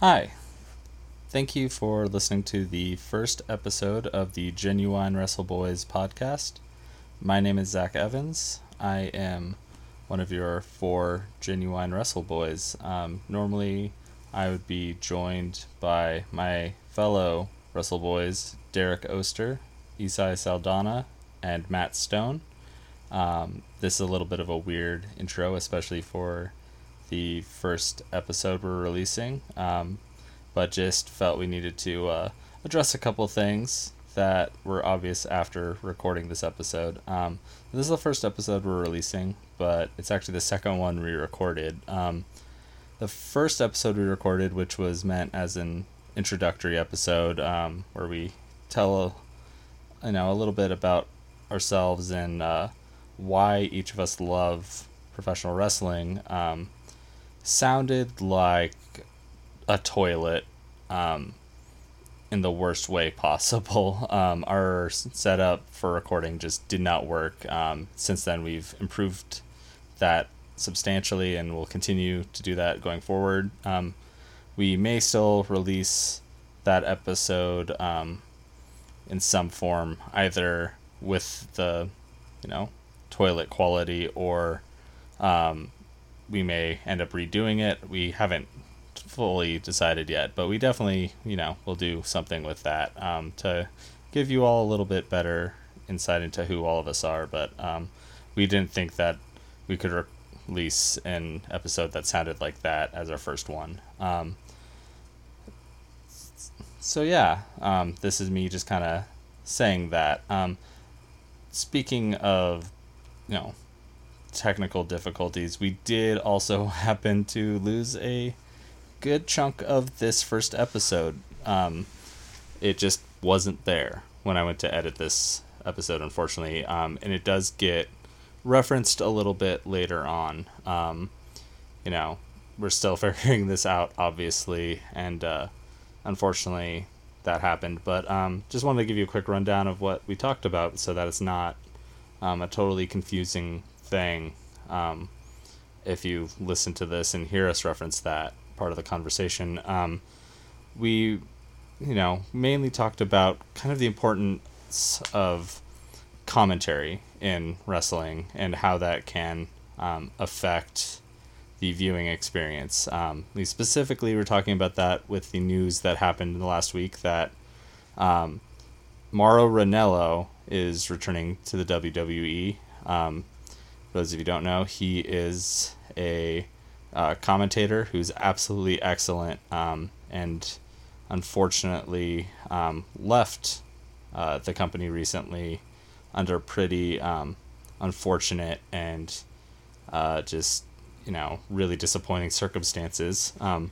Hi. Thank you for listening to the first episode of the Genuine Wrestle Boys podcast. My name is Zack Evans. I am one of your four Genuine Wrestle Boys. Um, normally, I would be joined by my fellow Wrestle Boys, Derek Oster, Esai Saldana, and Matt Stone. Um, this is a little bit of a weird intro, especially for the first episode we're releasing, um, but just felt we needed to uh, address a couple things that were obvious after recording this episode. Um, this is the first episode we're releasing, but it's actually the second one we recorded. Um, the first episode we recorded, which was meant as an introductory episode, um, where we tell, you know, a little bit about ourselves and uh, why each of us love professional wrestling. Um, sounded like a toilet um, in the worst way possible. Um, our setup for recording just did not work. Um, since then, we've improved that substantially and will continue to do that going forward. Um, we may still release that episode um, in some form, either with the, you know, toilet quality or um, we may end up redoing it. We haven't fully decided yet, but we definitely, you know, will do something with that um, to give you all a little bit better insight into who all of us are. But um, we didn't think that we could release an episode that sounded like that as our first one. Um, so yeah, um, this is me just kind of saying that. Um, speaking of, you know, technical difficulties, we did also happen to lose a good chunk of this first episode. Um, it just wasn't there when I went to edit this episode, unfortunately. Um, and it does get referenced a little bit later on. Um, you know, we're still figuring this out, obviously, and uh, unfortunately that happened. But um, just wanted to give you a quick rundown of what we talked about so that it's not um, a totally confusing thing um, if you listen to this and hear us reference that part of the conversation. Um, we, you know, mainly talked about kind of the importance of commentary in wrestling and how that can um, affect the viewing experience. Um, we specifically were talking about that with the news that happened in the last week that um, Mauro Ranallo is returning to the WWE. Um, for those of you don't know, he is a uh, commentator who's absolutely excellent um, and unfortunately um, left uh, the company recently under pretty um, unfortunate and uh, just you know really disappointing circumstances. Um,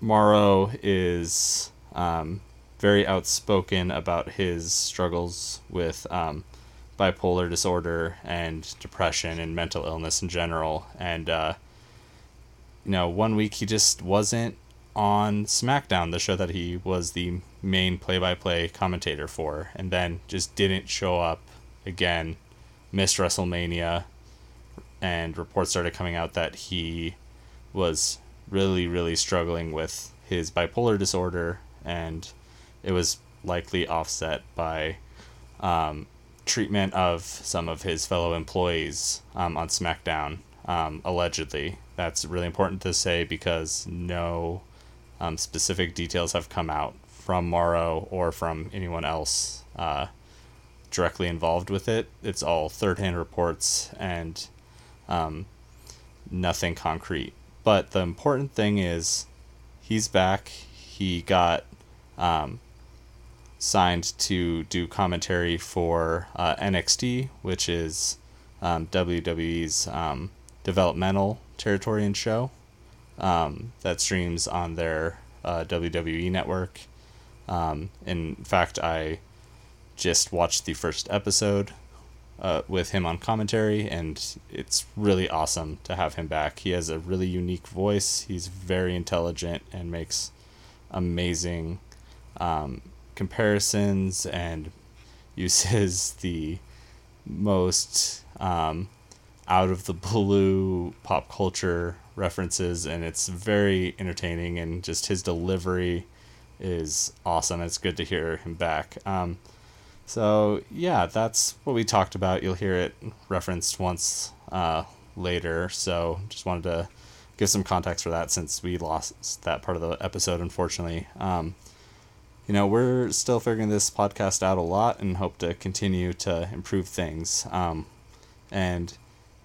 Mauro is um, very outspoken about his struggles with um, bipolar disorder and depression and mental illness in general. And, uh, you know, one week he just wasn't on SmackDown, the show that he was the main play by play commentator for, and then just didn't show up again, missed WrestleMania, and reports started coming out that he was really, really struggling with his bipolar disorder, and it was likely offset by um, treatment of some of his fellow employees um, on SmackDown, um, allegedly. That's really important to say because no um, specific details have come out from Mauro or from anyone else uh, directly involved with it. It's all third hand reports and um, nothing concrete. But the important thing is he's back. He got um, signed to do commentary for uh, NXT, which is um, WWE's um, developmental territory and show um, that streams on their uh, WWE network. Um, in fact, I just watched the first episode uh, with him on commentary, and it's really awesome to have him back. He has a really unique voice. He's very intelligent and makes amazing um, comparisons and uses the most um, out of the blue pop culture references, and it's very entertaining. And just his delivery is awesome. It's good to hear him back. Um, so yeah, that's what we talked about. You'll hear it referenced once uh, later. So just wanted to give some context for that since we lost that part of the episode, unfortunately. Um, you know, we're still figuring this podcast out a lot and hope to continue to improve things. Um, and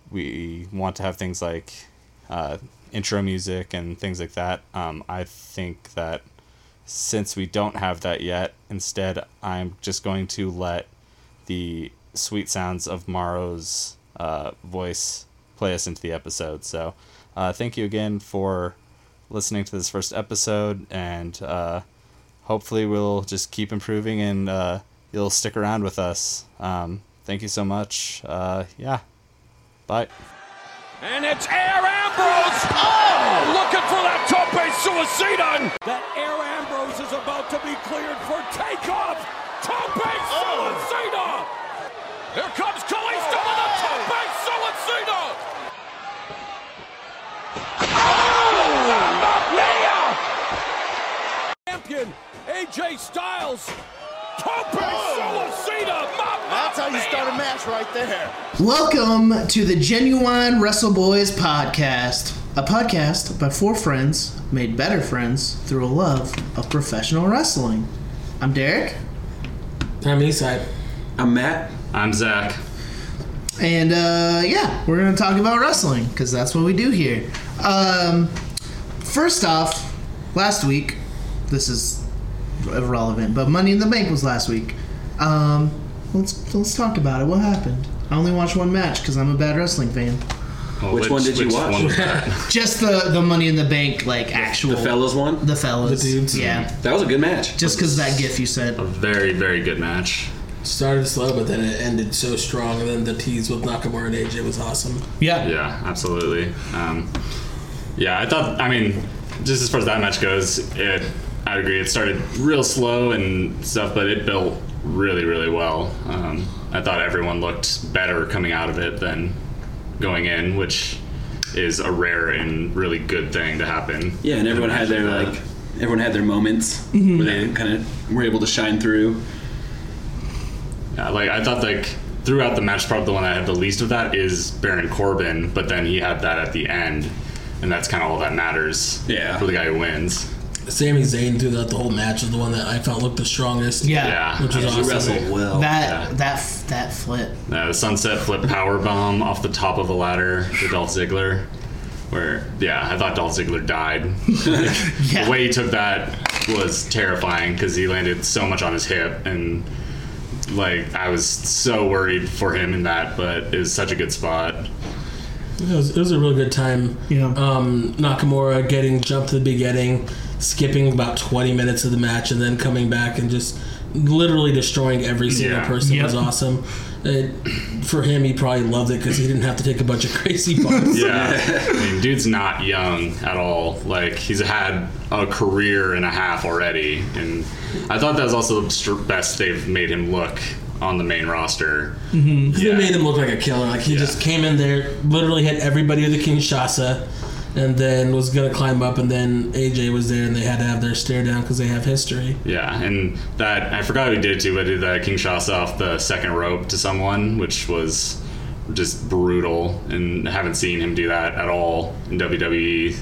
we want to have things like uh, intro music and things like that. Um, I think that since we don't have that yet, instead, I'm just going to let the sweet sounds of Mauro's uh, voice play us into the episode. So, uh, thank you again for listening to this first episode, and uh, hopefully, we'll just keep improving and uh, you'll stick around with us. Um, thank you so much. Uh, yeah. Bye. And it's Air Ambrose! Oh! Looking for that tope suicida! That Air Ambrose is about to be cleared for takeoff! Tope suicida! Here comes Kalisto with a tope suicida! Oh! Champion AJ Styles! Tope suicida! That's how you start a match right there. Welcome to the Genuine Wrestle Boys podcast, a podcast by four friends made better friends through a love of professional wrestling. I'm Derek, I'm Esai. I'm Matt. I'm Zack. and uh, yeah, we're gonna talk about wrestling because that's what we do here. Um, first off, last week, this is irrelevant, but Money in the Bank was last week. Um, let's let's talk about it. What happened? I only watched one match because I'm a bad wrestling fan. Well, Which one did you watch? one was that? Just the the Money in the Bank like actual The fellas one. the fellas, The dudes. yeah. That was a good match. Just because that gif you said. a very, very good match. Started slow, but then it ended so strong. And then the tease with Nakamura and AJ was awesome. Yeah. Yeah, absolutely. Um, yeah, I thought. I mean, just as far as that match goes, it. I agree. It started real slow and stuff, but it built really, really well. Um, I thought everyone looked better coming out of it than going in, which is a rare and really good thing to happen. Yeah, and everyone had their Imagine like, everyone had their moments where they kind of were able to shine through. Yeah, like I thought like throughout the match, probably the one that had the least of that is Baron Corbin, but then he had that at the end, and that's kind of all that matters. Yeah. For the guy who wins. Sami Zayn throughout the whole match was the one that I felt looked the strongest. Yeah. Yeah. Which was He awesome. wrestled well. That Yeah. that f- that flip. Uh, the sunset flip power bomb off the top of the ladder to Dolph Ziggler, where yeah, I thought Dolph Ziggler died. Yeah. The way he took that was terrifying because he landed so much on his hip and. Like I was so worried for him in that, but it was such a good spot. It was, it was a real good time. Yeah. Um, Nakamura getting jumped to the beginning, skipping about 20 minutes of the match, and then coming back and just literally destroying every single Yeah. person Yep. was awesome. It, for him, he probably loved it because he didn't have to take a bunch of crazy bumps. Yeah, I mean, dude's not young at all. Like he's had a career and a half already, and I thought that was also the best they've made him look on the main roster. Mm-hmm. They Yeah. made him look like a killer. Like he Yeah. just came in there, literally hit everybody with a Kinshasa, and then was gonna climb up, and then AJ was there, and they had to have their stare down because they have history. Yeah, and that I forgot who he did it to, but did that Kinshasa off the second rope to someone, which was just brutal, and haven't seen him do that at all in WWE,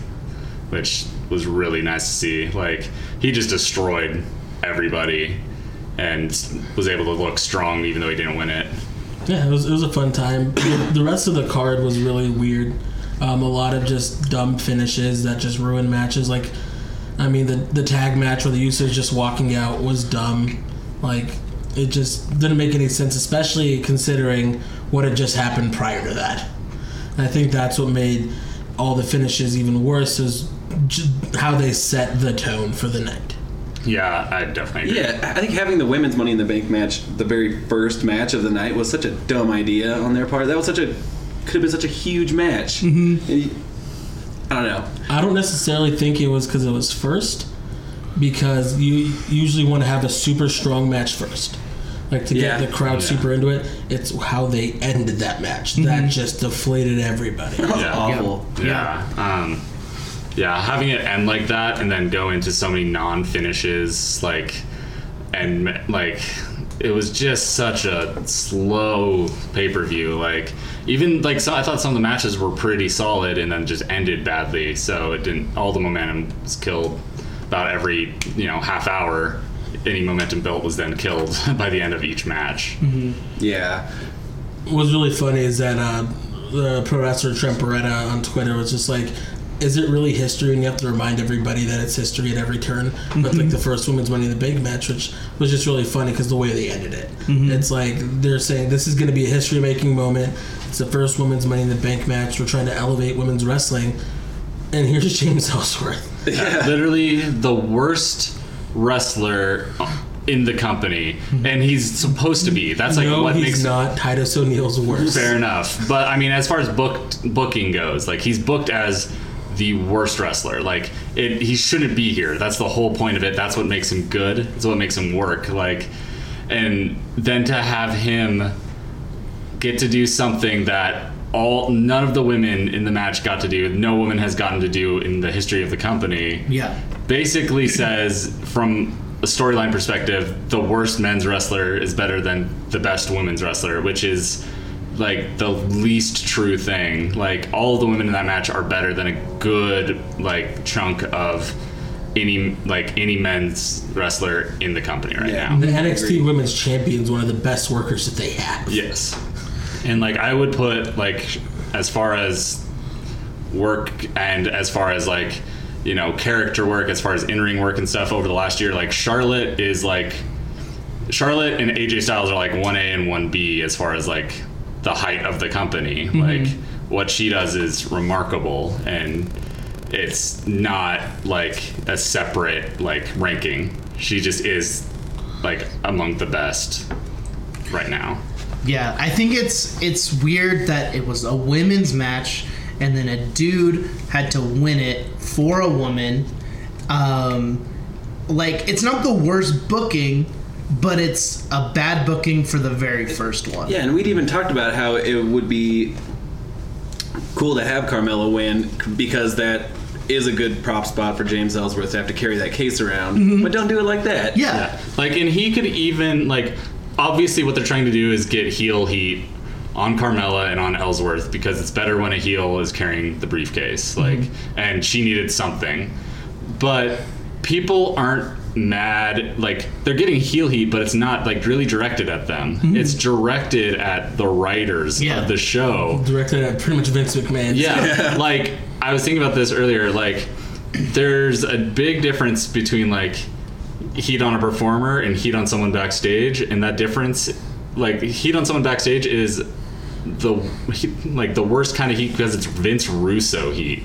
which was really nice to see. Like he just destroyed everybody and was able to look strong even though he didn't win it. Yeah, it was, it was a fun time. The rest of the card was really weird. Um, a lot of just dumb finishes that just ruin matches. Like, I mean, the the tag match where the Usos just walking out was dumb. Like, it just didn't make any sense, especially considering what had just happened prior to that. And I think that's what made all the finishes even worse is how they set the tone for the night. Yeah, I definitely agree. Yeah, I think having the women's Money in the Bank match, the very first match of the night, was such a dumb idea on their part. That was such a could have been such a huge match. Mm-hmm. I don't know. I don't necessarily think it was because it was first, because you usually want to have a super strong match first. like to Yeah. get the crowd Yeah. super into it. It's how they ended that match that just deflated everybody. Yeah. Awful. Yeah. Um, yeah, having it end like that and then go into so many non finishes, like, and like, it was just such a slow pay per view. Like, even like, so I thought some of the matches were pretty solid and then just ended badly. So it didn't, all the momentum was killed about every, you know, half hour. Any momentum built was then killed by the end of each match. Mm-hmm. Yeah. What's really funny is that uh, the pro wrestler Trent Beretta on Twitter was just like, "Is it really history?" And you have to remind everybody that it's history at every turn. But like mm-hmm. the first women's Money in the Bank match, which was just really funny because the way they ended it, mm-hmm. it's like they're saying this is going to be a history-making moment. It's the first women's Money in the Bank match. We're trying to elevate women's wrestling, and here's James Ellsworth. literally the worst wrestler in the company, mm-hmm. and he's supposed to be. That's like no, what he's makes not Titus O'Neil's worst. fair enough. But I mean, as far as booked booking goes, like he's booked as the worst wrestler. Like it, he shouldn't be here. That's the whole point of it. That's what makes him good. That's what makes him work. Like, and then to have him get to do something that all none of the women in the match got to do. No woman has gotten to do in the history of the company Yeah. basically says from a storyline perspective the worst men's wrestler is better than the best women's wrestler which is like the least true thing like all the women in that match are better than a good like chunk of any like any men's wrestler in the company right Yeah. now The NXT Women's Champion is one of the best workers that they have. Yes. And like I would put like as far as work and as far as like you know character work as far as in-ring work and stuff over the last year like Charlotte is like Charlotte and AJ Styles are like 1A and 1B as far as like the height of the company. Mm-hmm. Like what she does is remarkable and it's not like a separate like ranking. She just is like among the best right now. Yeah, I think it's it's weird that it was a women's match and then a dude had to win it for a woman. Um, like it's not the worst booking, but it's a bad booking for the very first one. Yeah, and we'd even talked about how it would be cool to have Carmella win because that is a good prop spot for James Ellsworth to have to carry that case around. But don't do it like that. Yeah. Yeah. Like, and he could even like, obviously, what they're trying to do is get heel heat on Carmella and on Ellsworth because it's better when a heel is carrying the briefcase. Mm-hmm. Like, and she needed something, but people aren't mad like they're getting heel heat but it's not like really directed at them mm-hmm. it's directed at the writers Yeah. of the show Directed at pretty much Vince McMahon. yeah, like I was thinking about this earlier. Like, there's a big difference between like heat on a performer and heat on someone backstage, and that difference, like heat on someone backstage, is the like the worst kind of heat because it's Vince Russo heat,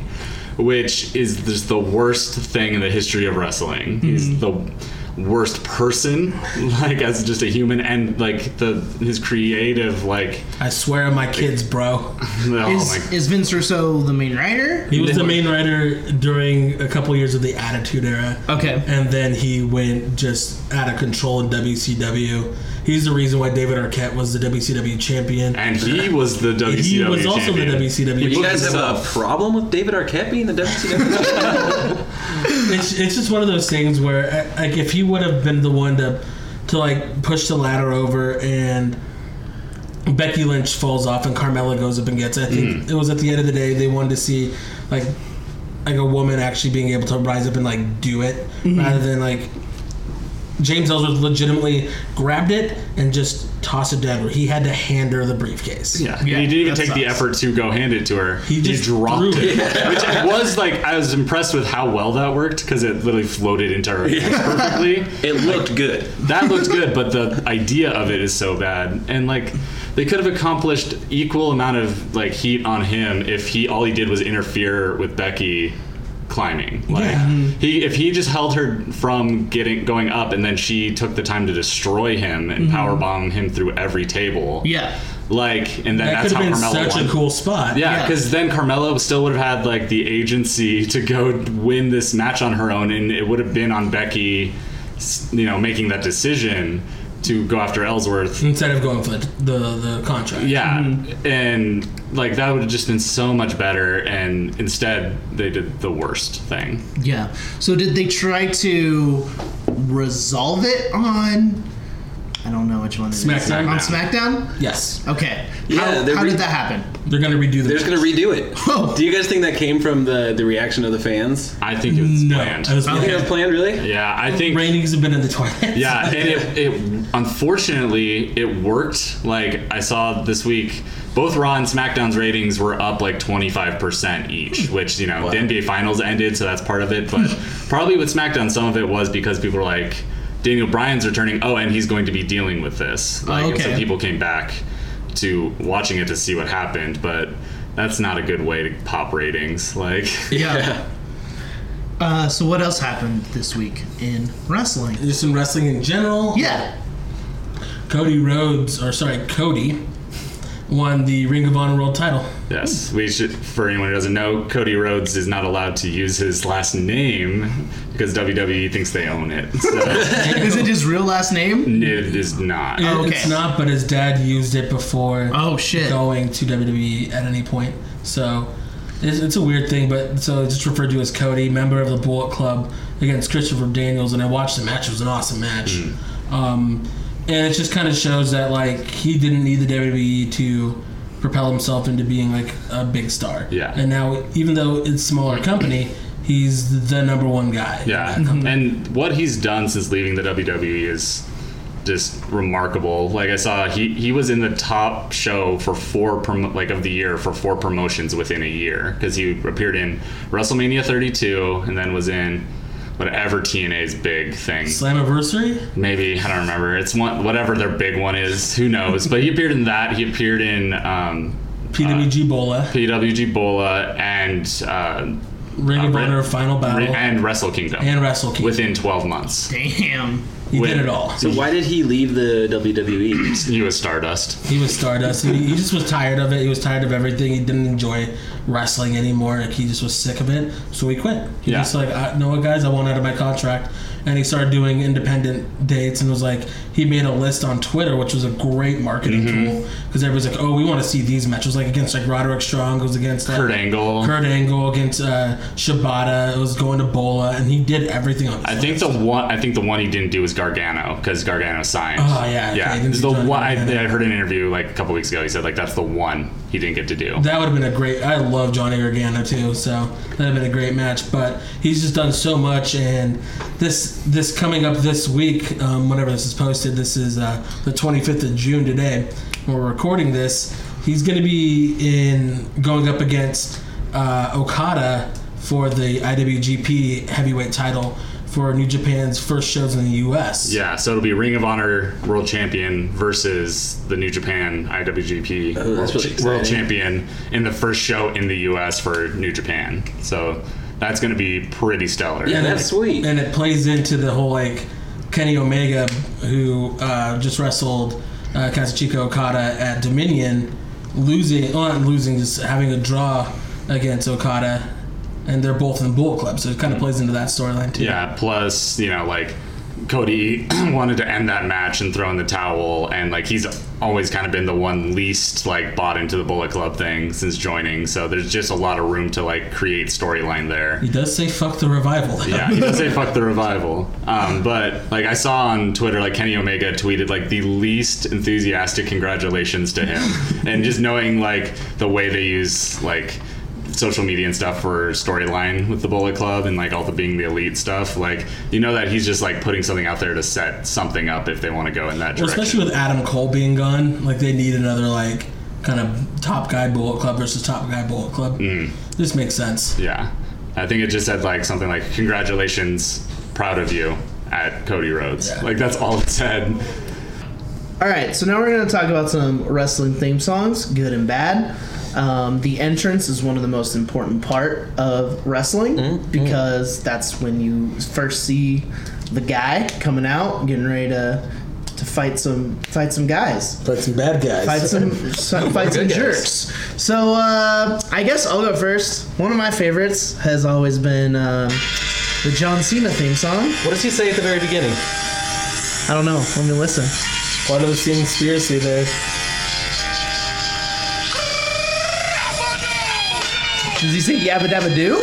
which is just the worst thing in the history of wrestling. He's mm-hmm. the worst person, like as just a human, and like the his creative like I swear on my kids, bro. oh my Is, is Vince Russo the main writer? He was the main writer during a couple years of the Attitude Era. Okay. And then he went just out of control in WCW. He's the reason why David Arquette was the WCW champion. and he was the WCW he was also champion. the WCW You champion. guys have a problem with David Arquette being the WCW? Champion? it's, it's just one of those things where, uh, like, if he would have been the one to, to like, push the ladder over and Becky Lynch falls off and Carmella goes up and gets it, I think it was at the end of the day they wanted to see, like, like a woman actually being able to rise up and like do it rather than like James Ellsworth legitimately grabbed it and just tossed it down. Where he had to hand her the briefcase. Yeah, Yeah, he didn't even that take the effort to go hand it to her. He, just dropped threw it, it. which was like I was impressed with how well that worked because it literally floated into her hands perfectly. it looked good. That looked good, but the idea of it is so bad. And like they could have accomplished equal amount of like heat on him if he all he did was interfere with Becky climbing. Like Yeah. he if he just held her from getting going up and then she took the time to destroy him and mm-hmm. powerbomb him through every table. Yeah. Like and then That that's how been such won. a cool spot. Yeah, Yeah. because then Carmella still would have had like the agency to go win this match on her own, and it would have been on Becky, you know, making that decision. to go after Ellsworth. Instead of going for the the, the contract. Yeah, mm-hmm. and like that would have just been so much better. And instead, they did the worst thing. Yeah. So did they try to resolve it on? I don't know which one. it is. SmackDown. On SmackDown. Yes. Okay. Yeah, How, how re- did that happen? They're gonna redo the. They're just gonna redo it. Oh. Do you guys think that came from the the reaction of the fans? I think it was No, planned. I was You think it was planned, really? yeah, I think ratings have been in the toilet. Yeah, and it, it unfortunately it worked. Like I saw this week, both Raw and SmackDown's ratings were up like twenty five percent each. Which you know the NBA Finals ended, so that's part of it. But probably with SmackDown, some of it was because people were like, Daniel Bryan's returning. Oh, and he's going to be dealing with this. Like, and so people came back to watching it to see what happened, but. That's not a good way to pop ratings. Like, Yeah. Uh, so what else happened this week in wrestling? Just in wrestling in general. Yeah. Cody Rhodes, or sorry, Cody, won the Ring of Honor World Title. Yes, we should. For anyone who doesn't know, Cody Rhodes is not allowed to use his last name because WWE thinks they own it. So Is it his real last name? No, it is not. It- okay. It's not, but his dad used it before Oh shit. going to WWE at any point. So it's, it's a weird thing, but so it's just referred to as Cody, member of the Bullet Club against Christopher Daniels, and I watched the match. It was an awesome match. Um, and it just kind of shows that like he didn't need the WWE to propel himself into being like a big star. Yeah. And now, even though it's a smaller company, he's the number one guy. Yeah, and what he's done since leaving the WWE is just remarkable. Like I saw, he he was in the top show for four promo- like of the year for four promotions within a year because he appeared in WrestleMania 32 and then was in whatever TNA's big thing. Slammiversary. maybe I don't remember. It's one whatever their big one is. Who knows? But he appeared in that. He appeared in um, PWG Bola, PWG Bola and uh, Ring of uh, Honor Final Battle, and Wrestle Kingdom and Wrestle Kingdom. within 12 months. Damn. he with- did it all. So why did he leave the? WWE? He was Stardust. He was Stardust. He, he just was tired of it. He was tired of everything. He didn't enjoy wrestling anymore. Like he just was sick of it. So he quit. He Yeah. just like, uh, I, know what, guys, I want out of my contract. And he started doing independent dates and was like, he made a list on Twitter, which was a great marketing Mm-hmm. tool because everybody's like, oh, we want to see these matches. Like against like Roderick Strong, goes against like, Kurt Angle. Kurt Angle against uh, Shibata. It was going to Bola, and he did everything on. I think the one. I think the one he didn't do was Gargano because Gargano signed. Oh, yeah, okay, yeah. he didn't It's do the one. I, I heard an interview like a couple weeks ago. He said like that's the one he didn't get to do. That would have been a great. I love Johnny Gargano too, so that'd have been a great match. But he's just done so much, and this this coming up this week, um, whenever this is posted, this is uh, the 25th of June today. When we're recording this, he's going to be in going up against uh, Okada for the IWGP Heavyweight title for New Japan's first shows in the U.S. Yeah, so it'll be Ring of Honor World Champion versus the New Japan IWGP Oh, World, really Ch- World. Champion in the first show in the U.S. for New Japan. So that's going to be pretty stellar. Yeah, that's it- sweet. And it plays into the whole like Kenny Omega, who uh, just wrestled uh, Kazuchika Okada at Dominion, losing, well, not losing, just having a draw against Okada, and they're both in the Bullet Club, so it kind of plays into that storyline too. Yeah, plus, you know, like Cody wanted to end that match and throw in the towel and like he's always kind of been the one least like bought into the Bullet Club thing since joining. So there's just a lot of room to like create storyline there. He does say "fuck the revival." Yeah, he does say fuck the revival. Um, but like I saw on Twitter, like Kenny Omega tweeted like the least enthusiastic congratulations to him, and just knowing like the way they use like social media and stuff for storyline with the Bullet Club and like all the being the elite stuff, like you know that he's just like putting something out there to set something up if they want to go in that Well, direction. especially with Adam Cole being gone, like they need another like kind of top guy Bullet Club versus top guy Bullet Club. Mm. This makes sense. yeah, I think it just said like something like congratulations, proud of you at Cody Rhodes. Yeah. Like that's all it said. All right, so now we're going to talk about some wrestling theme songs, good and bad. Um, the entrance is one of the most important part of wrestling because that's when you first see the guy coming out, getting ready to to fight some fight some guys, But some bad guys. fight some some fight some Good guys. jerks. So uh, I guess I'll go first. One of my favorites has always been um, the John Cena theme song. What does he say at the very beginning? I don't know. Let me listen. Part of the conspiracy there. Does he say yabba dabba doo?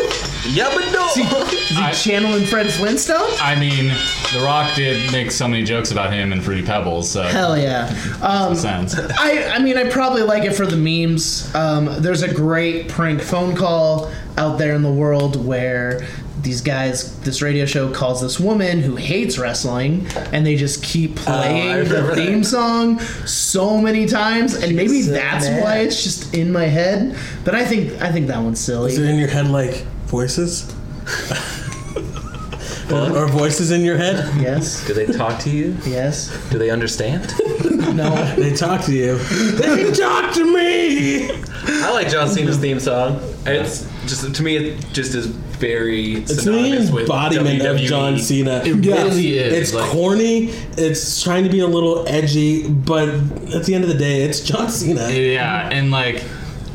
Yabba do. Is he I- channeling Fred Flintstone? I mean, The Rock did make so many jokes about him and Fruity Pebbles, so Hell yeah. Um, sense. I, I mean, I probably like it for the memes. Um, there's a great prank phone call out there in the world where these guys, this radio show calls this woman who hates wrestling, and they just keep oh, playing the theme that. song so many times, and maybe so that's mad. why it's just in my head. But I think I think that one's silly. Is it in your head like voices? or, or voices in your head? Yes, Do they talk to you? yes, Do they understand? no. They talk to you. they talk to me. I like John Cena's theme song. It's just to me, it just is very It's the synonymous with embodiment of WWE. John Cena. It really is, It's like- corny. It's trying to be a little edgy, but at the end of the day, it's John Cena. Yeah, and like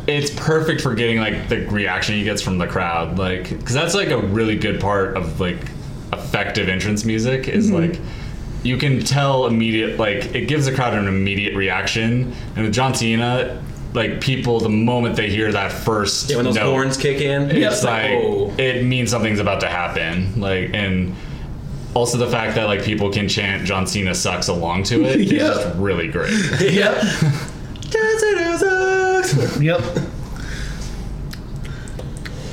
it's perfect for getting like the reaction he gets from the crowd, like because that's like a really good part of like effective entrance music is mm-hmm. like you can tell immediate like it gives the crowd an immediate reaction, and with John Cena, like people the moment they hear that first Yeah, when those note, horns kick in, it's like oh. it means something's about to happen, like and. Also, the fact that like people can chant "John Cena sucks" along to it it is Yeah. just really great. Yep, John Cena sucks. yep.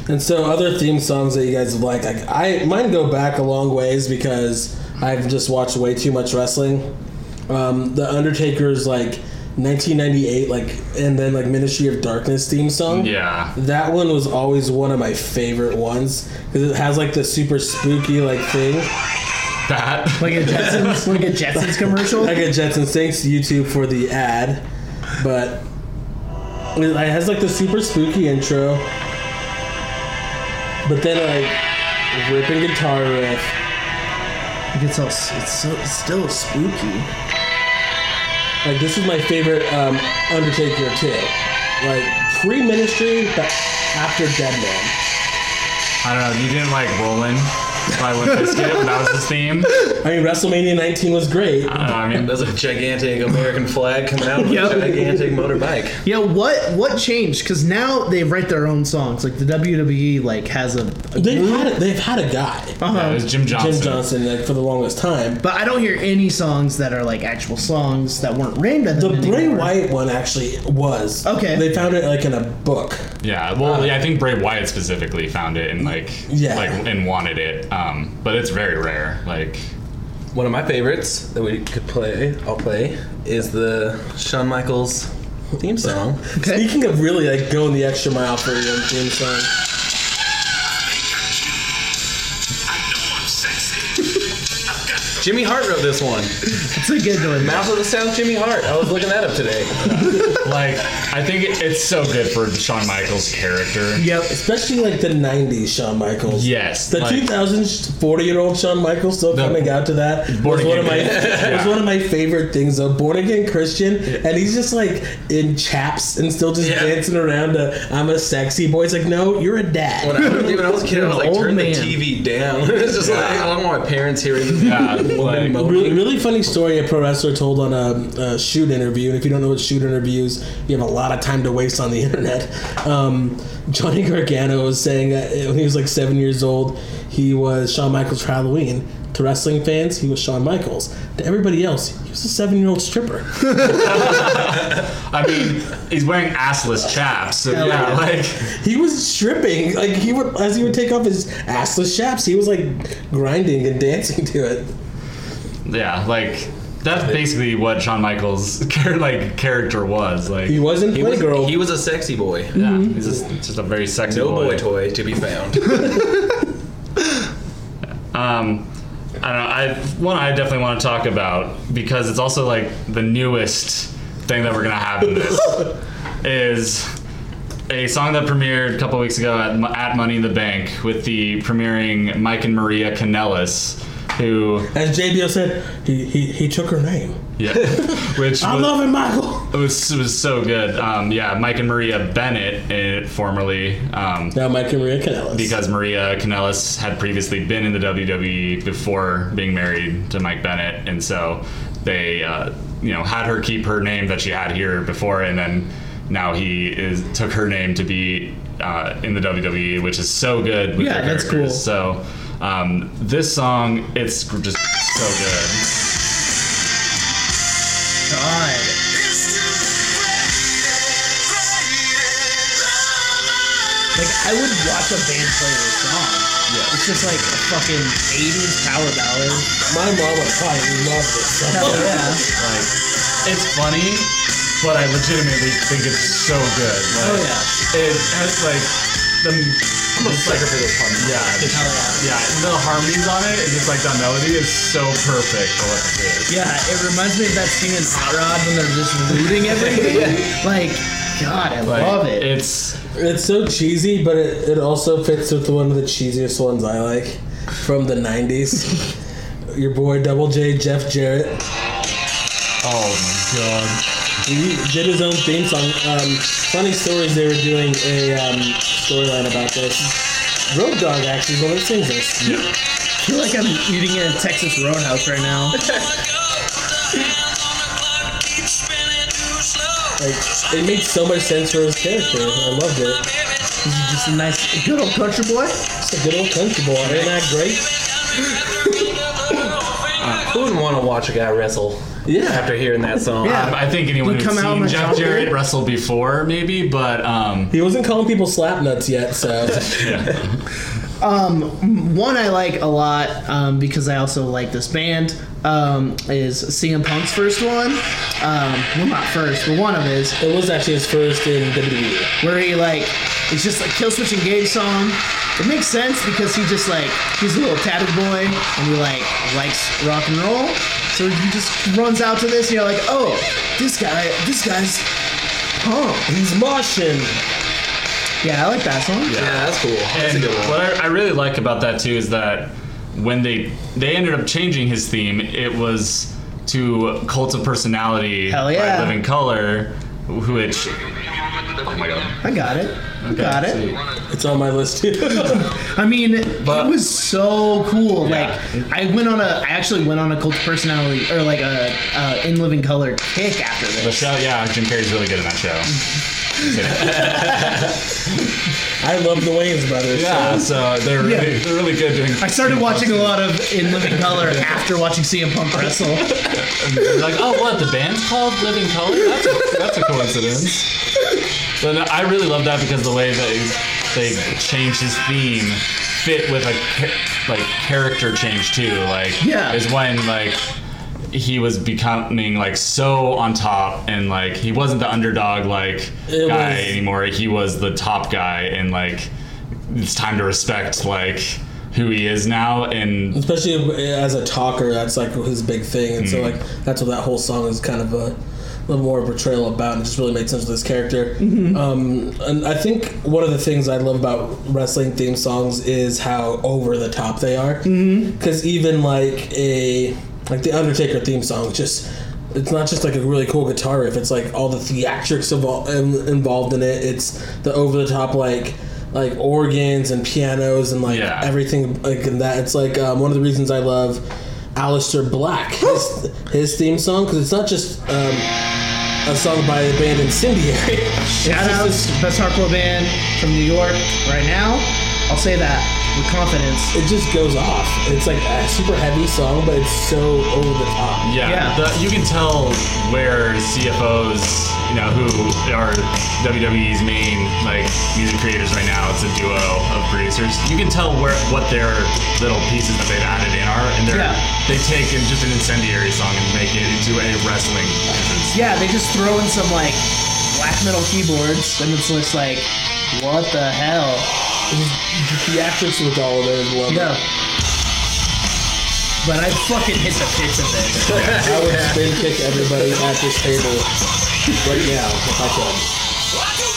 And so, other theme songs that you guys have liked, like I mine go back a long ways because I've just watched way too much wrestling. Um, the Undertaker's like 1998, like and then like Ministry of Darkness theme song. Yeah, That one was always one of my favorite ones because it has like the super spooky like thing. that Like a Jetsons, like a Jetsons commercial. Like a Jetsons. Thanks YouTube for the ad, but it has like the super spooky intro. But then like ripping guitar riff. It's all, it's so it's still spooky. Like this is my favorite um, Undertaker too. Like pre-ministry, but after Deadman. I don't know. You didn't like Rollin' by Limp Bizkit when that was his theme. I mean, WrestleMania 19 was great. I, I mean, There's a gigantic American flag coming out of Yep. a gigantic motorbike. Yeah, what what changed? Because now they write their own songs. Like the WWE, like has a, a They've group. had a, they've had a guy, Uh-huh. yeah, it was Jim Johnson. Jim Johnson, like for the longest time. but I don't hear any songs that are like actual songs that weren't named at The them Bray anymore. Wyatt one actually was. Okay. They found it like in a book. Yeah, well, yeah, I think Bray Wyatt specifically found it and like, Yeah. like and wanted it. Um, but it's very rare. Like, One of my favorites that we could play, I'll play, is the Shawn Michaels theme song. Okay. Speaking of really like going the extra mile for your theme song. Jimmy Hart wrote this one. It's a good one. Mouth of the South, Jimmy Hart. I was looking that up today. like I think it, it's so good for Shawn Michaels' character. Yep. Especially like the 90s Shawn Michaels. Yes, The like- 2000s 40 year old Shawn Michaels still coming out to that Born was one of my again. was one of my favorite things A Born again Christian and he's just like in chaps and still just Yeah. dancing around to I'm a sexy boy. It's like no, you're a dad. When I, when I was a kid, I was like, Old turn man. the TV down. it's just like, I don't want my parents hearing this. Yeah, woman like- moaning. Really, really funny story a pro wrestler told on a, a shoot interview. And if you don't know what shoot interviews, you have a lot of time to waste on the internet. Um, Johnny Gargano was saying that when he was like seven years old, he was Shawn Michaels for Halloween. To wrestling fans, he was Shawn Michaels. To everybody else, he was a seven-year-old stripper. I mean, he's wearing assless chaps. So yeah, yeah. like He was stripping, like he would as he would take off his assless chaps. He was like grinding and dancing to it. Yeah, like that's basically what Shawn Michaels' char- like character was. Like, He wasn't He was, Playgirl. he was a sexy boy. yeah, he's just, just a very sexy No boy toy to be found. Um, I don't know. I one I definitely want to talk about because it's also like the newest thing that we're gonna have in this is a song that premiered a couple weeks ago at, at Money in the Bank with the premiering Mike and Maria Kanellis who As JBL said, he, he, he took her name. yeah, which I was, love it, Michael. it was it was so good. Um, yeah, Mike and Maria Bennett, uh, formerly. Um, Now Mike and Maria Kanellis. because Maria Kanellis had previously been in the WWE before being married to Mike Bennett, and so they, uh, you know, had her keep her name that she had here before, and then now he is took her name to be uh, in the WWE, which is so good. Yeah, that's cool. So um, this song, it's just so good. God. Like I would watch a band play this song. Yeah. It's just like a fucking 80s power ballad. My mom would probably love this song. Hell yeah. Like, it's funny, but I legitimately think it's so good. Like, Oh yeah. It has like the. I'm a sucker for this harmony. Yeah, Hell yeah. yeah. The harmonies on it, and just like the melody is so perfect for what it is. Yeah, it reminds me of that scene in Hot Rod when they're just looting everything. Like, God, I Like, love it. It's It's so cheesy, but it, it also fits with one of the cheesiest ones I like from the 90s. Your boy Double J, Jeff Jarrett. oh my god. He did his own theme song. Um, funny stories, they were doing a um, storyline about this. Road Dog actually is the one that sings this. I feel like I'm eating in a Texas Roadhouse right now. Like, it made so much sense for his character. I loved it. Is just a nice, good old country boy. It's a good old country boy. Ain't that great? Who wouldn't want to watch a guy wrestle Yeah. after hearing that song? Yeah. I think anyone You who's come out seen Jeff John Jarrett Jarrett? wrestle before, maybe, but um, He wasn't calling people slap nuts yet, so. One I like a lot um, because I also like this band um, is CM Punk's first one. Um, well, not first, but one of his. it was actually his first in. WWE. where he like it's just a Killswitch Engage song. It makes sense because he just like he's a little tatted boy and he like likes rock and roll. So he just runs out to this and you're like, oh, this guy, this guy's punk. He's moshing. Yeah, I like that song. Yeah, that's cool. That's a good one. what I, I really like about that too is that when they they ended up changing his theme, it was to Cult of Personality Hell yeah. by Living Color, which oh my god, I got it. I got it. sweet. It's on my list too. I mean, But- it was so cool. Yeah. Like, I went on a, I actually went on a cult of personality or like a, a in living color kick after The this. show, yeah, Jim Carrey's really good in that show. I love the Wayans brothers. yeah, so- so they're really, Yeah. they're really good doing. I started watching a lot of in living color after watching CM Punk wrestle. Like, oh, what? The band's called Living Color? That's a, that's a coincidence. No, I really love that because the way that they they changed his theme fit with a like character change too. Like, Yeah. is when like he was becoming like so on top and like he wasn't the underdog like It guy was- anymore. He was the top guy and like it's time to respect like who he is now and Especially as a talker, that's like his big thing, and so Mm. like that's what that whole song is kind of a little more of a portrayal about. And it just really made sense with this character. Mm-hmm. Um, and I think one of the things I love about wrestling theme songs is how over the top they are. Because even like a like the Undertaker theme song, just it's not just like a really cool guitar riff. It's like all the theatrics involved involved in it. It's the over the top like like organs and pianos and like Yeah. everything like in that. It's like um, one of the reasons I love Aleister Black his, his theme song because it's not just um, a song by the band Incendiary. Shout out best hardcore band from New York right now. I'll say that with confidence. It just goes off. It's like a super heavy song, but it's so over the top. Yeah, Yeah. The, you can tell where CFO$, you know, who are WWE's main like music creators right now. It's a duo of producers. You can tell where what their little pieces that they've added in are, and they're Yeah. they take in just an incendiary song and make it into a wrestling. entrance. Yeah, they just throw in some like black metal keyboards, and it's just like, what the hell? The theatrics with all of it is love. Yeah. But I fucking hit the pits of it. I would spin kick everybody at this table right now if I could.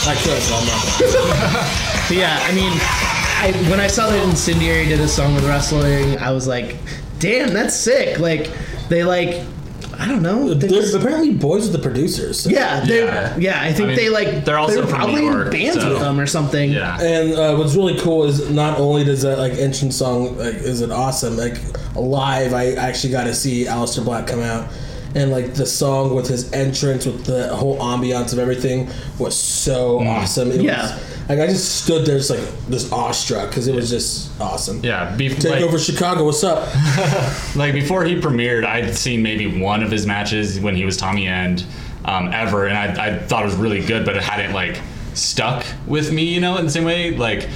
I could, but I'm not. But yeah, I mean, I when I saw that Incendiary did a song with wrestling, I was like, damn, that's sick. Like they like, I don't know. They They're just- apparently boys with the producers. so- yeah, they Yeah. yeah. I think I mean, they like they're also they were from probably York, in bands so- with them or something. Yeah. And uh, what's really cool is not only does that like entrance song like is it awesome like live I actually got to see Aleister Black come out and like the song with his entrance with the whole ambiance of everything was so awesome. It Yeah. was, like I just stood there just like just awestruck because it was just awesome. Yeah, be- Take like- over Chicago. What's up? like before he premiered, I'd seen maybe one of his matches when he was Tommy End um, ever, and I, I thought it was really good, but it hadn't like stuck with me, you know, in the same way, like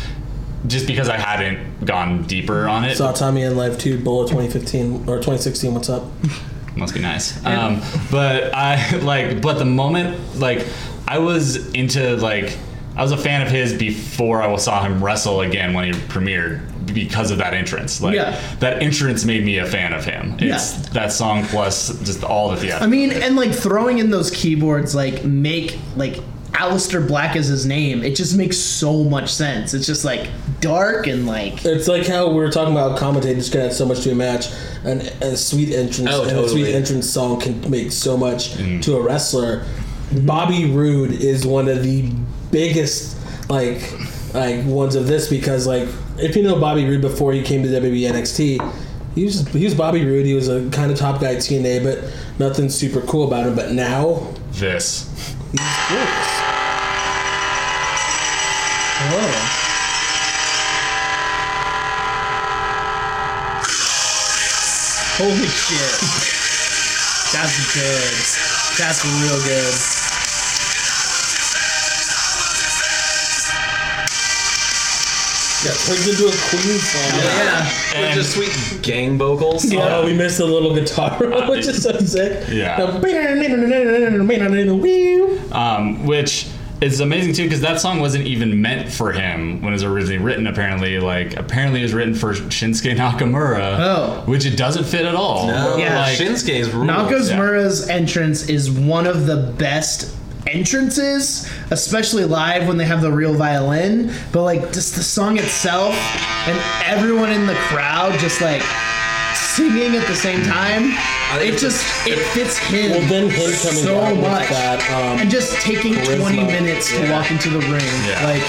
just because I hadn't gone deeper on it. Saw Tommy End live two Bullet 2015 or 2016. What's up? must be nice. Um, but I like, but the moment like I was into like I was a fan of his before I saw him wrestle again when he premiered because of that entrance. Like Yeah. that entrance made me a fan of him. It's Yeah. that song plus just all the theater. I mean, and like throwing in those keyboards, like make like Aleister Black is his name. It just makes so much sense. It's just like dark and like It's like how we were talking about commentators can add so much to a match, and a sweet entrance, Oh, and a sweet entrance song can make so much mm-hmm. to a wrestler. Bobby Roode is one of the biggest like like ones of this because like if you know Bobby Roode before he came to WWE NXT, he was he was Bobby Roode. He was a kind of top guy at TNA, but nothing super cool about him. But now this. he's glorious. oh. Holy shit. That's good. That's real good. Yeah, turns into a Queen song. Yeah. With just sweet gang vocals. Oh, we missed a little guitar, which is so sick. Yeah. Um, which is amazing too because that song wasn't even meant for him when it was originally written. Apparently, like apparently it was written for Shinsuke Nakamura. Oh. which it doesn't fit at all. No, Yeah. like, Shinsuke's rules. Nakamura's entrance is one of the best entrances, especially live when they have the real violin. But like just the song itself and everyone in the crowd just like singing at the same time. It just it fits him. Well, then him coming so out with much. that, um, and just taking 20 charisma. minutes to walk into the ring. Yeah. Like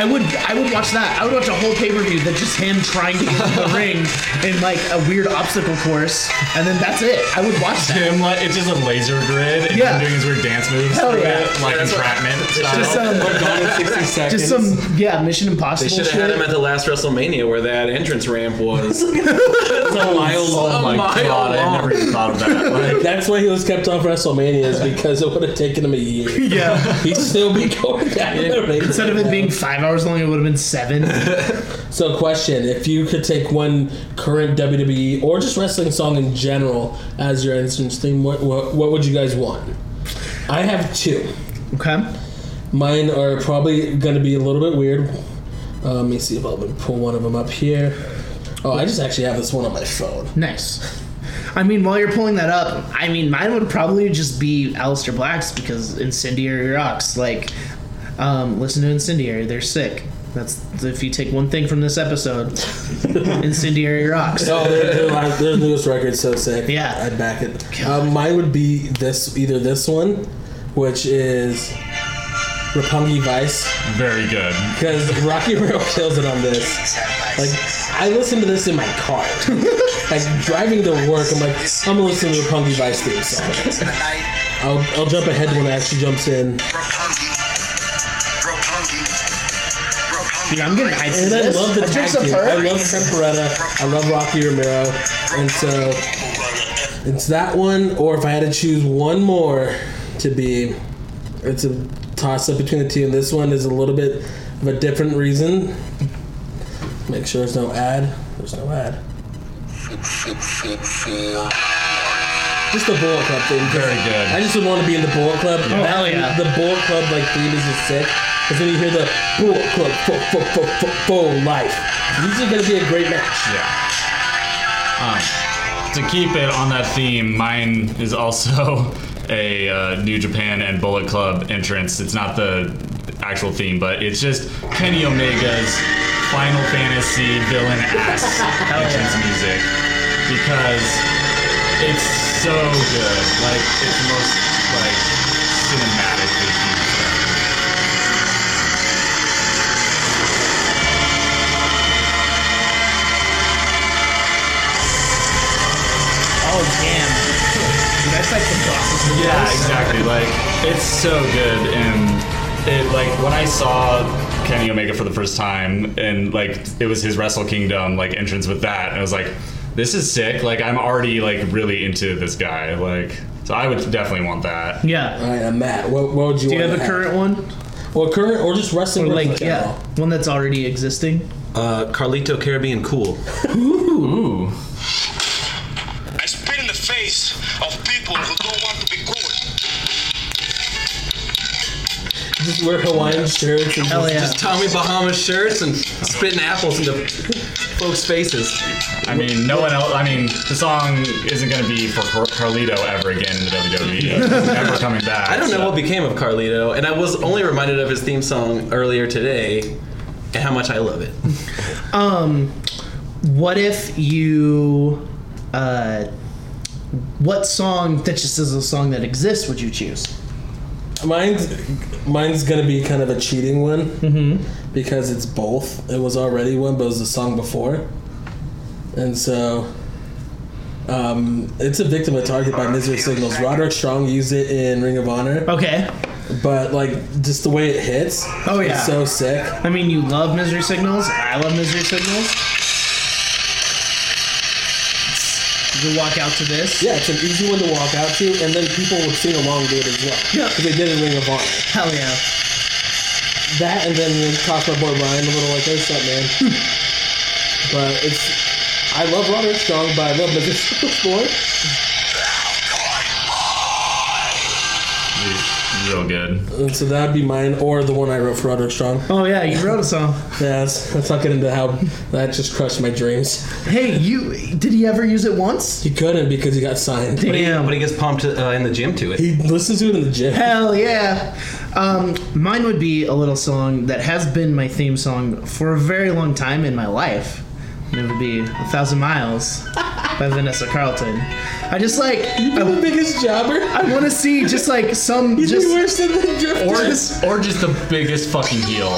I would I would watch that. I would watch a whole pay-per-view that just him trying to get into the ring in like a weird obstacle course and then that's it. I would watch that. Him, like it's just a laser grid and Yeah. him doing his weird dance moves, Hell through yeah. it, like That's what- entrapment. Just style. some Gone in 60 seconds. just some yeah, Mission Impossible They should have had him at the last WrestleMania where that entrance ramp was. a mile Oh long. my mile god, I never even thought of that. Like, That's why he was kept off WrestleMania is because it would have taken him a year. yeah. He'd still be going down the ring. Instead of it being five hours long, it would have been seven. So, question: If you could take one current WWE or just wrestling song in general as your entrance theme, what what, what would you guys want? I have two. Okay. Mine are probably going to be a little bit weird. Uh, let me see if I'll pull one of them up here. Oh, I just actually have this one on my phone. Nice. I mean, while you're pulling that up, I mean, mine would probably just be Aleister Black's because Incendiary rocks. Like, um, listen to Incendiary; they're sick. That's if you take one thing from this episode, Incendiary rocks. Oh, their, their, last- their newest record's so sick. Yeah. I'd back it. Um, mine would be this, either this one, which is Roppongi Vice, very good. because Rocky Romero kills it on this. Like, I listen to this in my car. like, driving to work, I'm like, I'm gonna listen to the Roppongi Vice theme song. I'll, I'll jump ahead when it actually jumps in. Dude, I'm getting hyped for And I love the I drink tag team. I love Trent Beretta. I love Rocky Romero. And so it's that one, or if I had to choose one more to be, it's a toss up between the two. And this one is a little bit of a different reason. Make sure there's no ad. There's no ad. Just the Bullet Club thing. Very good. I just would want to be in the Bullet Club. Oh, hell yeah. The Bullet Club like theme is just sick. Because when you hear the Bullet Club for, for, for, for, for life, these are gonna be a great match. Yeah. Um, to keep it on that theme, mine is also a uh, New Japan and Bullet Club entrance. It's not the actual theme, but it's just Kenny Omega's Final Fantasy villain ass entrance music. because it's so good. Like it's the most like cinematically Yeah, exactly. Like it's so good, and it like when I saw Kenny Omega for the first time, and like it was his Wrestle Kingdom like entrance with that, and I was like, this is sick. Like I'm already like really into this guy. Like so, I would definitely want that. Yeah. All right, uh, Matt. What, what would you? Want? Do you want have to a current one? Well, current or just wrestling? Or in like yeah, general? one that's already existing? Uh, Carlito Caribbean Cool. Ooh, Just wear Hawaiian shirts and Hell just, yeah. Just Tommy Bahama shirts and spitting apples into folks' faces. I mean, no one else. I mean, the song isn't going to be for Car- Carlito ever again in the WWE. He's never coming back. I don't know so- what became of Carlito, and I was only reminded of his theme song earlier today, and how much I love it. Um, what if you, uh, what song that just is a song that exists would you choose? Mine's mine's gonna be kind of a cheating one mm-hmm. because it's both. It was already one, but it was the song before, and so um, it's a victim of target by Misery Signals. Roderick Strong used it in Ring of Honor, Okay. but like just the way it hits, Oh, yeah. it's so sick. I mean, you love Misery Signals. I love Misery Signals. You walk out to this. Yeah, it's an easy one to walk out to, and then people would sing along to it as well. Yeah. because they did in Ring of Honor. Hell yeah. That and then you talk my boy Ryan a little like, "Hey, what's up, man?" Hmm. but it's I love Roderick Strong, but I love Misery Signals And so that'd be mine, or the one I wrote for Roderick Strong. Oh yeah, you wrote a song. Yeah, let's, let's not get into how that just crushed my dreams. Hey, you did he ever use it once? He couldn't because he got signed. But he, Damn. but he gets pumped uh, in the gym to it. He listens to it in the gym. Hell yeah. Um, mine would be a little song that has been my theme song for a very long time in my life. And it would be A Thousand Miles by Vanessa Carlton. I just like You the I, biggest jobber. I want to see just like some He's just worse than the drifter. Or just, or just the biggest fucking heel.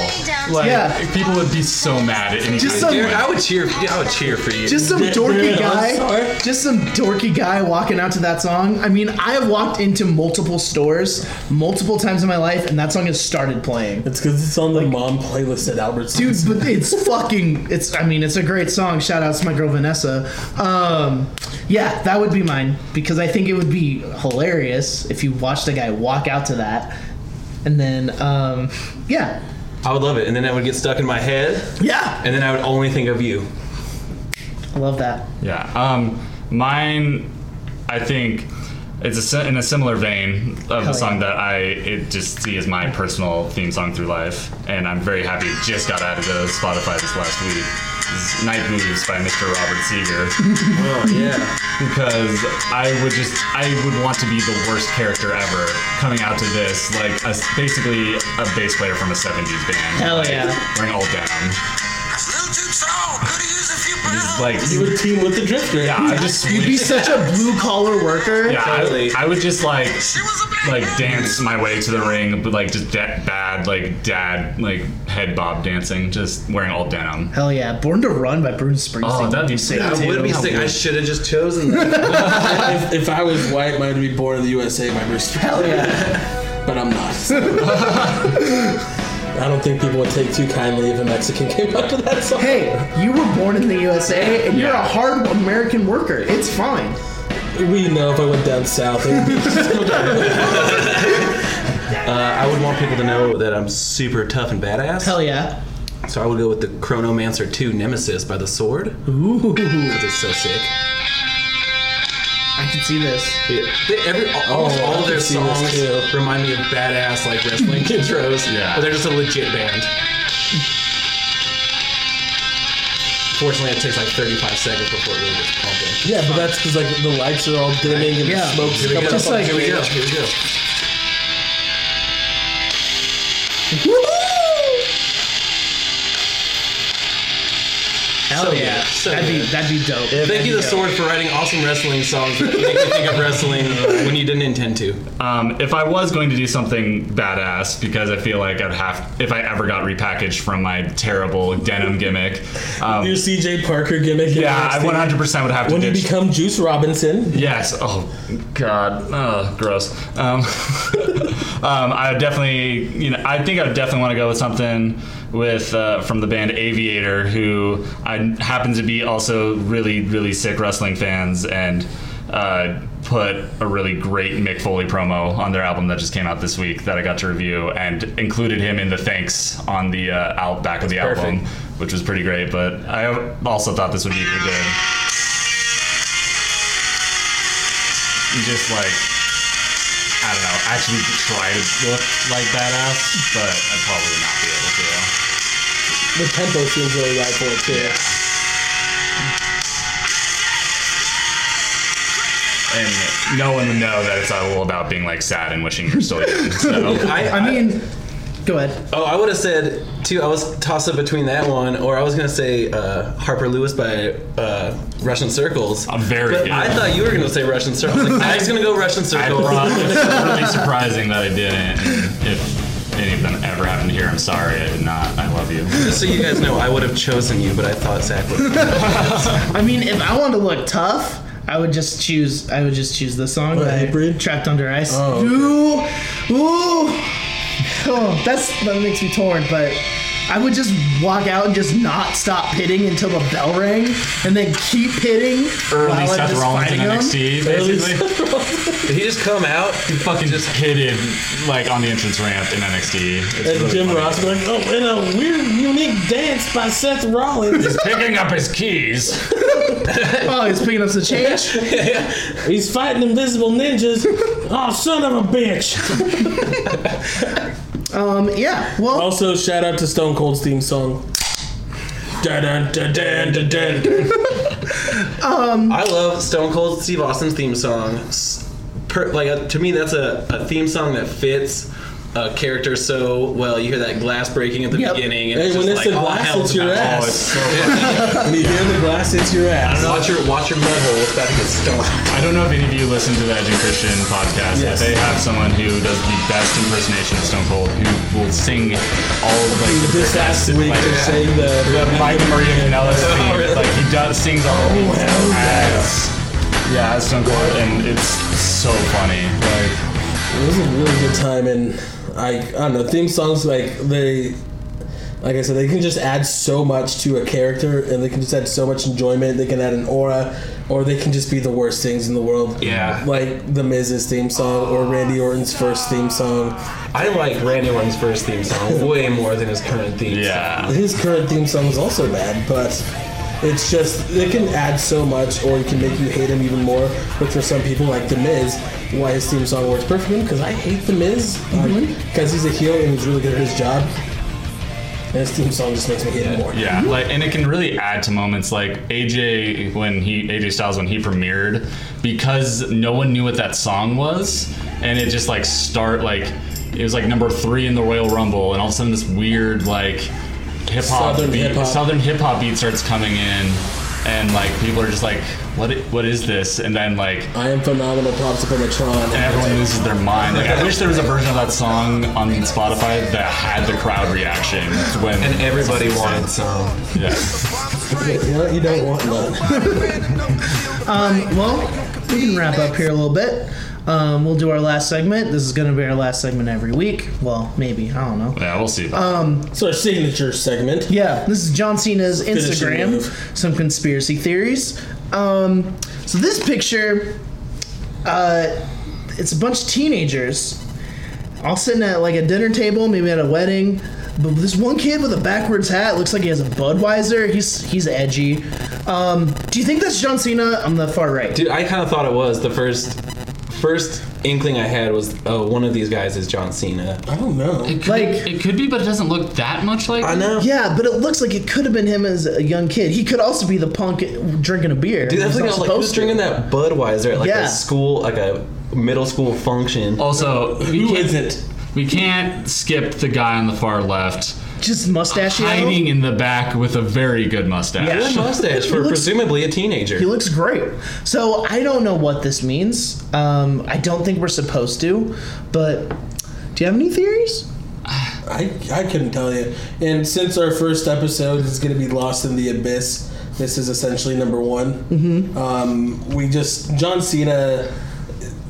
Like Yeah. people would be so mad at any. Just some- Derek, I would cheer. I would cheer for you. just some dorky guy, just some dorky guy walking out to that song. I mean, I have walked into multiple stores multiple times in my life, and that song has started playing. It's because it's on the mom playlist at Albertsons. Dude, but it's fucking. It's. I mean, it's a great song. Shout out to my girl Vanessa. Um, yeah, that would be mine because I think it would be hilarious if you watched a guy walk out to that, and then, um, yeah, I would love it, and then that would get stuck in my head, yeah, and then I would only think of you. I love that. Yeah. Um, mine, I think, it's a, si- in a similar vein of Hell the song yeah. that I it just see as my personal theme song through life, and I'm very happy it just got added to Spotify this last week. This is Night Moves by Mr. Robert Seger. Oh yeah. because I would just I would want to be the worst character ever coming out to this like a, basically a bass player from a 70s band Hell like, yeah. wearing all down Little too tall. Could use a few just like You would team with the drifter. yeah I just You'd be such a blue collar worker. yeah I, I would just like She was a black like dance my way to the ring but like just da- bad like dad like head bob dancing just wearing all denim Hell yeah, Born to Run by Bruce Springsteen. Oh, that'd be sick. sick. That would be sick. I should have just chosen that. if, if I was white, mine would be Born in the USA by Bruce Hell yeah. but I'm not. I don't think people would take too kindly if a Mexican came up to that song. Hey, you were born in the USA and you're a hard American worker. It's fine. we know if I went down south, it would be Uh, I would want people to know that I'm super tough and badass. Hell yeah. So I would go with the Chronomancer 2 Nemesis by the Sword. Ooh. Because it's so sick. I can see this. Yeah, they, every, oh, almost Oh, all of their can see this songs remind me of badass like wrestling intros. Yeah. But they're just a legit band. Fortunately, it takes like 35 seconds before it really gets pumping. Yeah, but that's because like the lights are all dimming and Yeah. the smoke's Here coming up. Just like- Here we go. Here we go. Hell yeah, that'd be that'd be dope. Thank you, the sword, for writing awesome wrestling songs that make me think of wrestling when you didn't intend to. Um, if I was going to do something badass, because I feel like I'd have, if I ever got repackaged from my terrible denim gimmick, um, Your CJ Parker gimmick. yeah, I 100% would have to When you become Juice Robinson, Yes. Oh, God. Oh, gross. Um, um, I would definitely, you know, I think I would definitely want to go with something with uh, from the band Aviator, who I happen to be also really, really sick wrestling fans, and uh, put a really great Mick Foley promo on their album that just came out this week that I got to review, and included him in the thanks on the uh, out back of the album, which was pretty great. But I also thought this would be pretty good. just like I don't know, actually try to look like badass, but I'd probably not be able to. The tempo seems really right for it too. And no one would know that it's all about being like sad and wishing you're still young. So I, I mean, go ahead. Oh, I would have said too. I was tossed up between that one, or I was gonna say uh, Harper Lewis by uh, Russian Circles. I'm very But good. I thought you were gonna say Russian Circles. Like, I was gonna go Russian I Circles. brought, it's really surprising that I didn't. If any of them ever happened to hear, I'm sorry. I did not. I love you. Just so you guys know, I would have chosen you, but I thought Zack would. I mean, if I wanted to look tough, I would just choose. I would just choose this song. What, by Hatebreed? Trapped Under Ice. Oh, Ooh, ooh. Oh, that's that makes me torn. But I would just walk out and just not stop pitting until the bell rang, and then keep pitting Early while I'm Seth just Rollins in fighting him. NXT, basically. Did he just come out? He fucking just pitted like on the entrance ramp in NXT. It's And really Jim funny. Ross going, oh, in a weird, unique dance by Seth Rollins. He's picking up his keys. Oh, he's picking up some change. He's fighting invisible ninjas. Oh, son of a bitch. Um, yeah. Well, Also, shout out to Stone Cold's theme song. Dun, dun, dun, dun, dun, dun, dun. I love Stone Cold Steve Austin's theme song. S- Per, like uh, to me, that's a, a theme song that fits a character so well. You hear that glass breaking at the Yep. beginning, and Hey, it's when just it's like the glass, hell's it's your ass. Oh, it's so When you hear the glass hits your ass. Watch your watch your mud hole. It's about to get stoned. I don't know if any of you listen to the Edge and Christian podcast, Yes. but they have someone who does the best impersonation of Stone Cold, who will sing all of like the This last best, week, like, they're saying the, the Mike Maria Kanellis theme. Like he does sings all Oh, of it as yeah, as Stone Cold, and it's so funny. Like It was a really good time, and I I don't know theme songs like they, like I said, they can just add so much to a character, and they can just add so much enjoyment. They can add an aura, or they can just be the worst things in the world. Yeah. like the Miz's theme song or Randy Orton's first theme song. I like Randy Orton's first theme song way more than his current theme. yeah, His current theme song is also bad, but it's just it can add so much, or it can make you hate him even more. But for some people, like The Miz, why his theme song works perfectly because I hate The Miz because mm-hmm. he's a heel and he's really good at his job. And his theme song just makes me hate him more. Yeah, mm-hmm. like, and it can really add to moments like AJ when he AJ Styles when he premiered because no one knew what that song was, and it just like start like it was like number three in the Royal Rumble, and all of a sudden this weird like hip hop Southern beat, hip-hop. southern hip hop beat starts coming in, and like people are just like, what i- what is this? And then like I am phenomenal. Props up on the Tron. and everyone loses their mind. Like I wish there was a version of that song on Spotify that had the crowd reaction when And everybody wanted some. Yeah. You, know, you don't want none. Um, well, we can wrap up here a little bit. Um, we'll do our last segment. This is going to be our last segment every week. Well, maybe I don't know. Yeah, we'll see. So our signature segment. Yeah, this is John Cena's Finishing Instagram. move. Some conspiracy theories. Um, so this picture, uh, it's a bunch of teenagers all sitting at like a dinner table, maybe at a wedding. But this one kid with a backwards hat looks like he has a Budweiser. He's he's edgy. Um, do you think that's John Cena on the far right? Dude, I kind of thought it was the first first inkling I had was oh one of these guys is John Cena. I don't know. Like- it could be, but it doesn't look that much like. I know. Yeah, but it looks like it could have been him as a young kid. He could also be the punk drinking a beer. Dude, that's He's like, not like supposed who's to. drinking that Budweiser at like Yeah. a school, like a middle school function. Also, we Who can't, isn't? we can't skip the guy on the far left just mustachio. hiding in the back with a very good mustache. Yeah. Good mustache for looks- presumably a teenager. He looks great. So I don't know what this means. Um, I don't think we're supposed to, but do you have any theories? I, I couldn't tell you. And since our first episode is going to be Lost in the Abyss, this is essentially number one. Mm-hmm. Um, we just John Cena.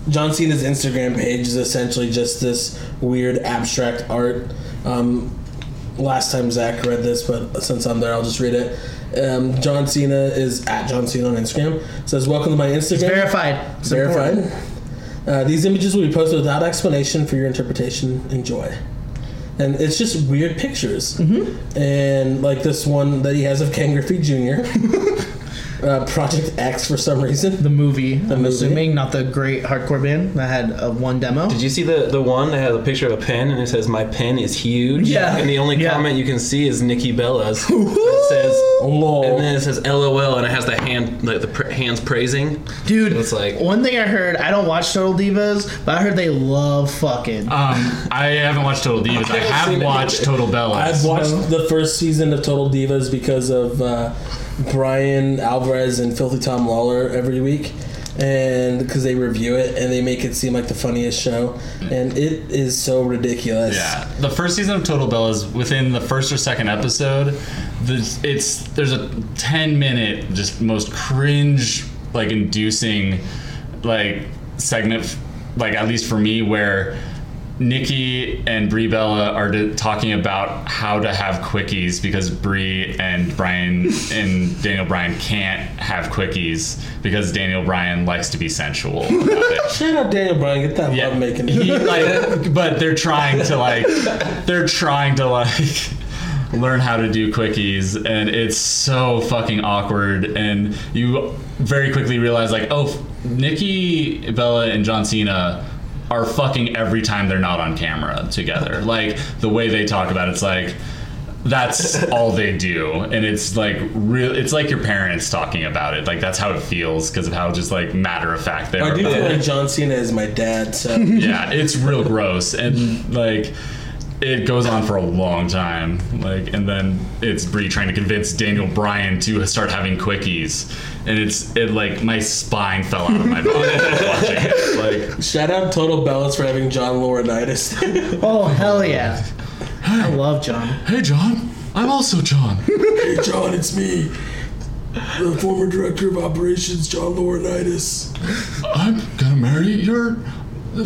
John Cena's Instagram page is essentially just this weird abstract art. Um, last time Zack read this, but since I'm there, I'll just read it. Um, John Cena is at John Cena on Instagram. Says, "Welcome to my Instagram." Verified. It's Verified. Uh, these images will be posted without explanation for your interpretation. Enjoy. And it's just weird pictures. Mm-hmm. And like this one that he has of Ken Griffey Jr. uh, Project X for some reason. The movie, I'm movie. assuming, not the great hardcore band that had uh, one demo. Did you see the, the one that has a picture of a pen and it says my pen is huge? Yeah. And the only Yeah. comment you can see is Nikki Bella's. it says Lol. and then it says LOL and it has the hand like the pr- hands praising. Dude, It's like- one thing I heard, I don't watch Total Divas, but I heard they love fucking. Um, I haven't watched Total Divas. I have seen watched Total Bellas. I've watched the first season of Total Divas because of uh, Bryan Alvarez and Filthy Tom Lawler every week. And because they review it and they make it seem like the funniest show. And it is so ridiculous. Yeah, the first season of Total Bellas, within the first or second episode, there's, it's there's a ten minute just most cringe like inducing like segment, like at least for me, where Nikki and Brie Bella are d- talking about how to have quickies because Brie and Bryan and Daniel Bryan can't have quickies because Daniel Bryan likes to be sensual. Shout out Daniel Bryan, get that Yeah, love making. he, like, but they're trying to like, they're trying to like learn how to do quickies, and it's so fucking awkward. And you very quickly realize like, oh, Nikki Bella and John Cena are fucking every time they're not on camera together. Like the way they talk about it, it's like. That's all they do, and it's like real. It's like your parents talking about it. Like that's how it feels because of how just like matter of fact they are. I do about feel it like John Cena is my dad, so. yeah, it's real gross, and like it goes on for a long time. Like, and then it's Brie trying to convince Daniel Bryan to start having quickies, and it's it like my spine fell out of my body watching it. Like, Shout out Total Bellas for having John Laurinaitis. oh, hell yeah. I love John. hey John, I'm also John. hey John, it's me. The former director of operations, John Laurinaitis. I'm gonna marry your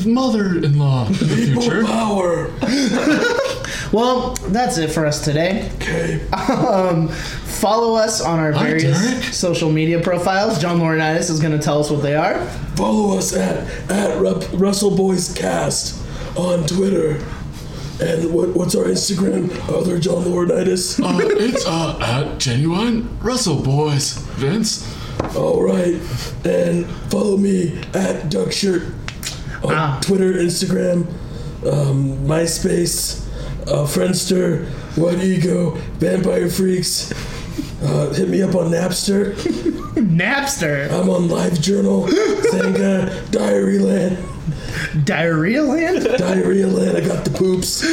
mother-in-law in the future. Power. Well, that's it for us today. Okay. Um, follow us on our various social media profiles. John Laurinaitis is going to tell us what they are. Follow us at at Ru- Wrestleboys Cast on Twitter. And what, what's our Instagram? Other John Laurinaitis. Uh, it's uh, at genuine Wrestleboys, Vince. All right. And follow me at Duck Shirt on Ah. Twitter, Instagram, um, MySpace, uh, Friendster, What Ego, Vampire Freaks. Uh, hit me up on Napster. Napster. I'm on LiveJournal, Xanga, Diaryland, Diarrhea Land? Diarrhea Land. I got the poops.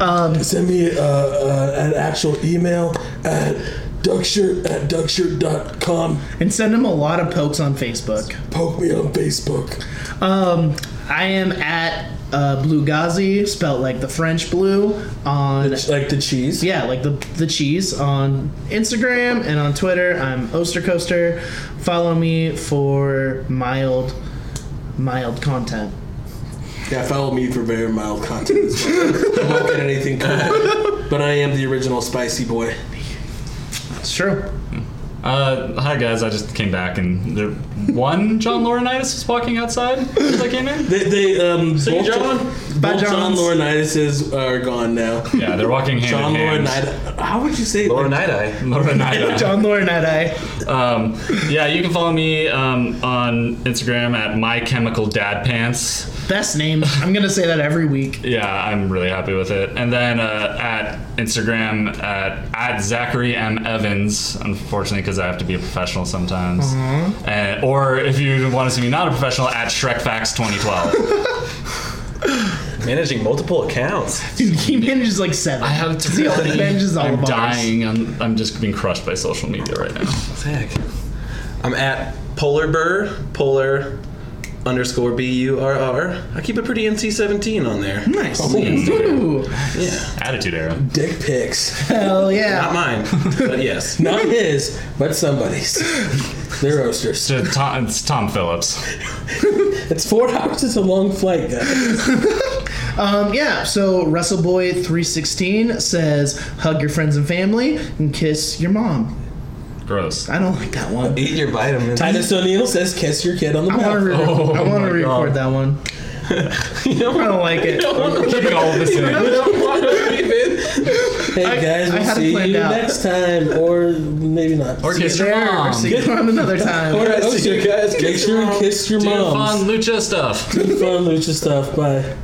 Um, send me uh, uh, an actual email at duckshirt at duckshirt.com. and send him a lot of pokes on Facebook. Poke me on Facebook. Um, I am at uh, Blue Gazi, spelt like the French blue, on Like the cheese. yeah, like the the cheese on Instagram and on Twitter. I'm Ostercoaster. Follow me for mild mild content. Yeah, follow me for very mild content as well. I won't get anything cool. But I am the original spicy boy. It's true. Uh, hi guys, I just came back and there one John Laurinaitis was walking outside as I came in. They, they um, both, John. Bye, both John Johns. Laurinaitis are gone now. Yeah, they're walking hand John in hand. Laurinaitis. How would you say Laura that? Night Eye. Laurinaitis. John Laurinaitis. Um, yeah, you can follow me um, on Instagram at my chemical dad pants. Best name. I'm gonna say that every week. Yeah, I'm really happy with it. And then uh, at Instagram at, at Zachary M Evans, unfortunately, because I have to be a professional sometimes. And, or if you want to see me not a professional, at ShrekFacts 2012. Managing multiple accounts. Dude, he manages like seven. I have to. He only manages all I'm of ours. dying. I'm, I'm just being crushed by social media right now. Heck. I'm at Polar Burr, Polar underscore B U R R. I keep it pretty NC 17 on there. Nice. Ooh, Yeah. Attitude era. Dick pics. hell yeah. Not mine, but yes. Not his, but somebody's. They're roasters. To Tom, it's Tom Phillips. It's four hours. It's a long flight, guys. Um, yeah, so WrestleBoy316 says, hug your friends and family and kiss your mom. Gross. I don't like that one. Eat your vitamins. Titus O'Neil says, "Kiss your kid on the I want to mouth." re- oh I want to record God. that one. I don't want to like it. Keeping all of this in. Hey guys, we'll see you out. next time, or maybe not. Or kiss your There, mom. see you on another time. Or else See you guys. Make sure and kiss your Do mom. fun lucha stuff. Fun lucha stuff. Bye.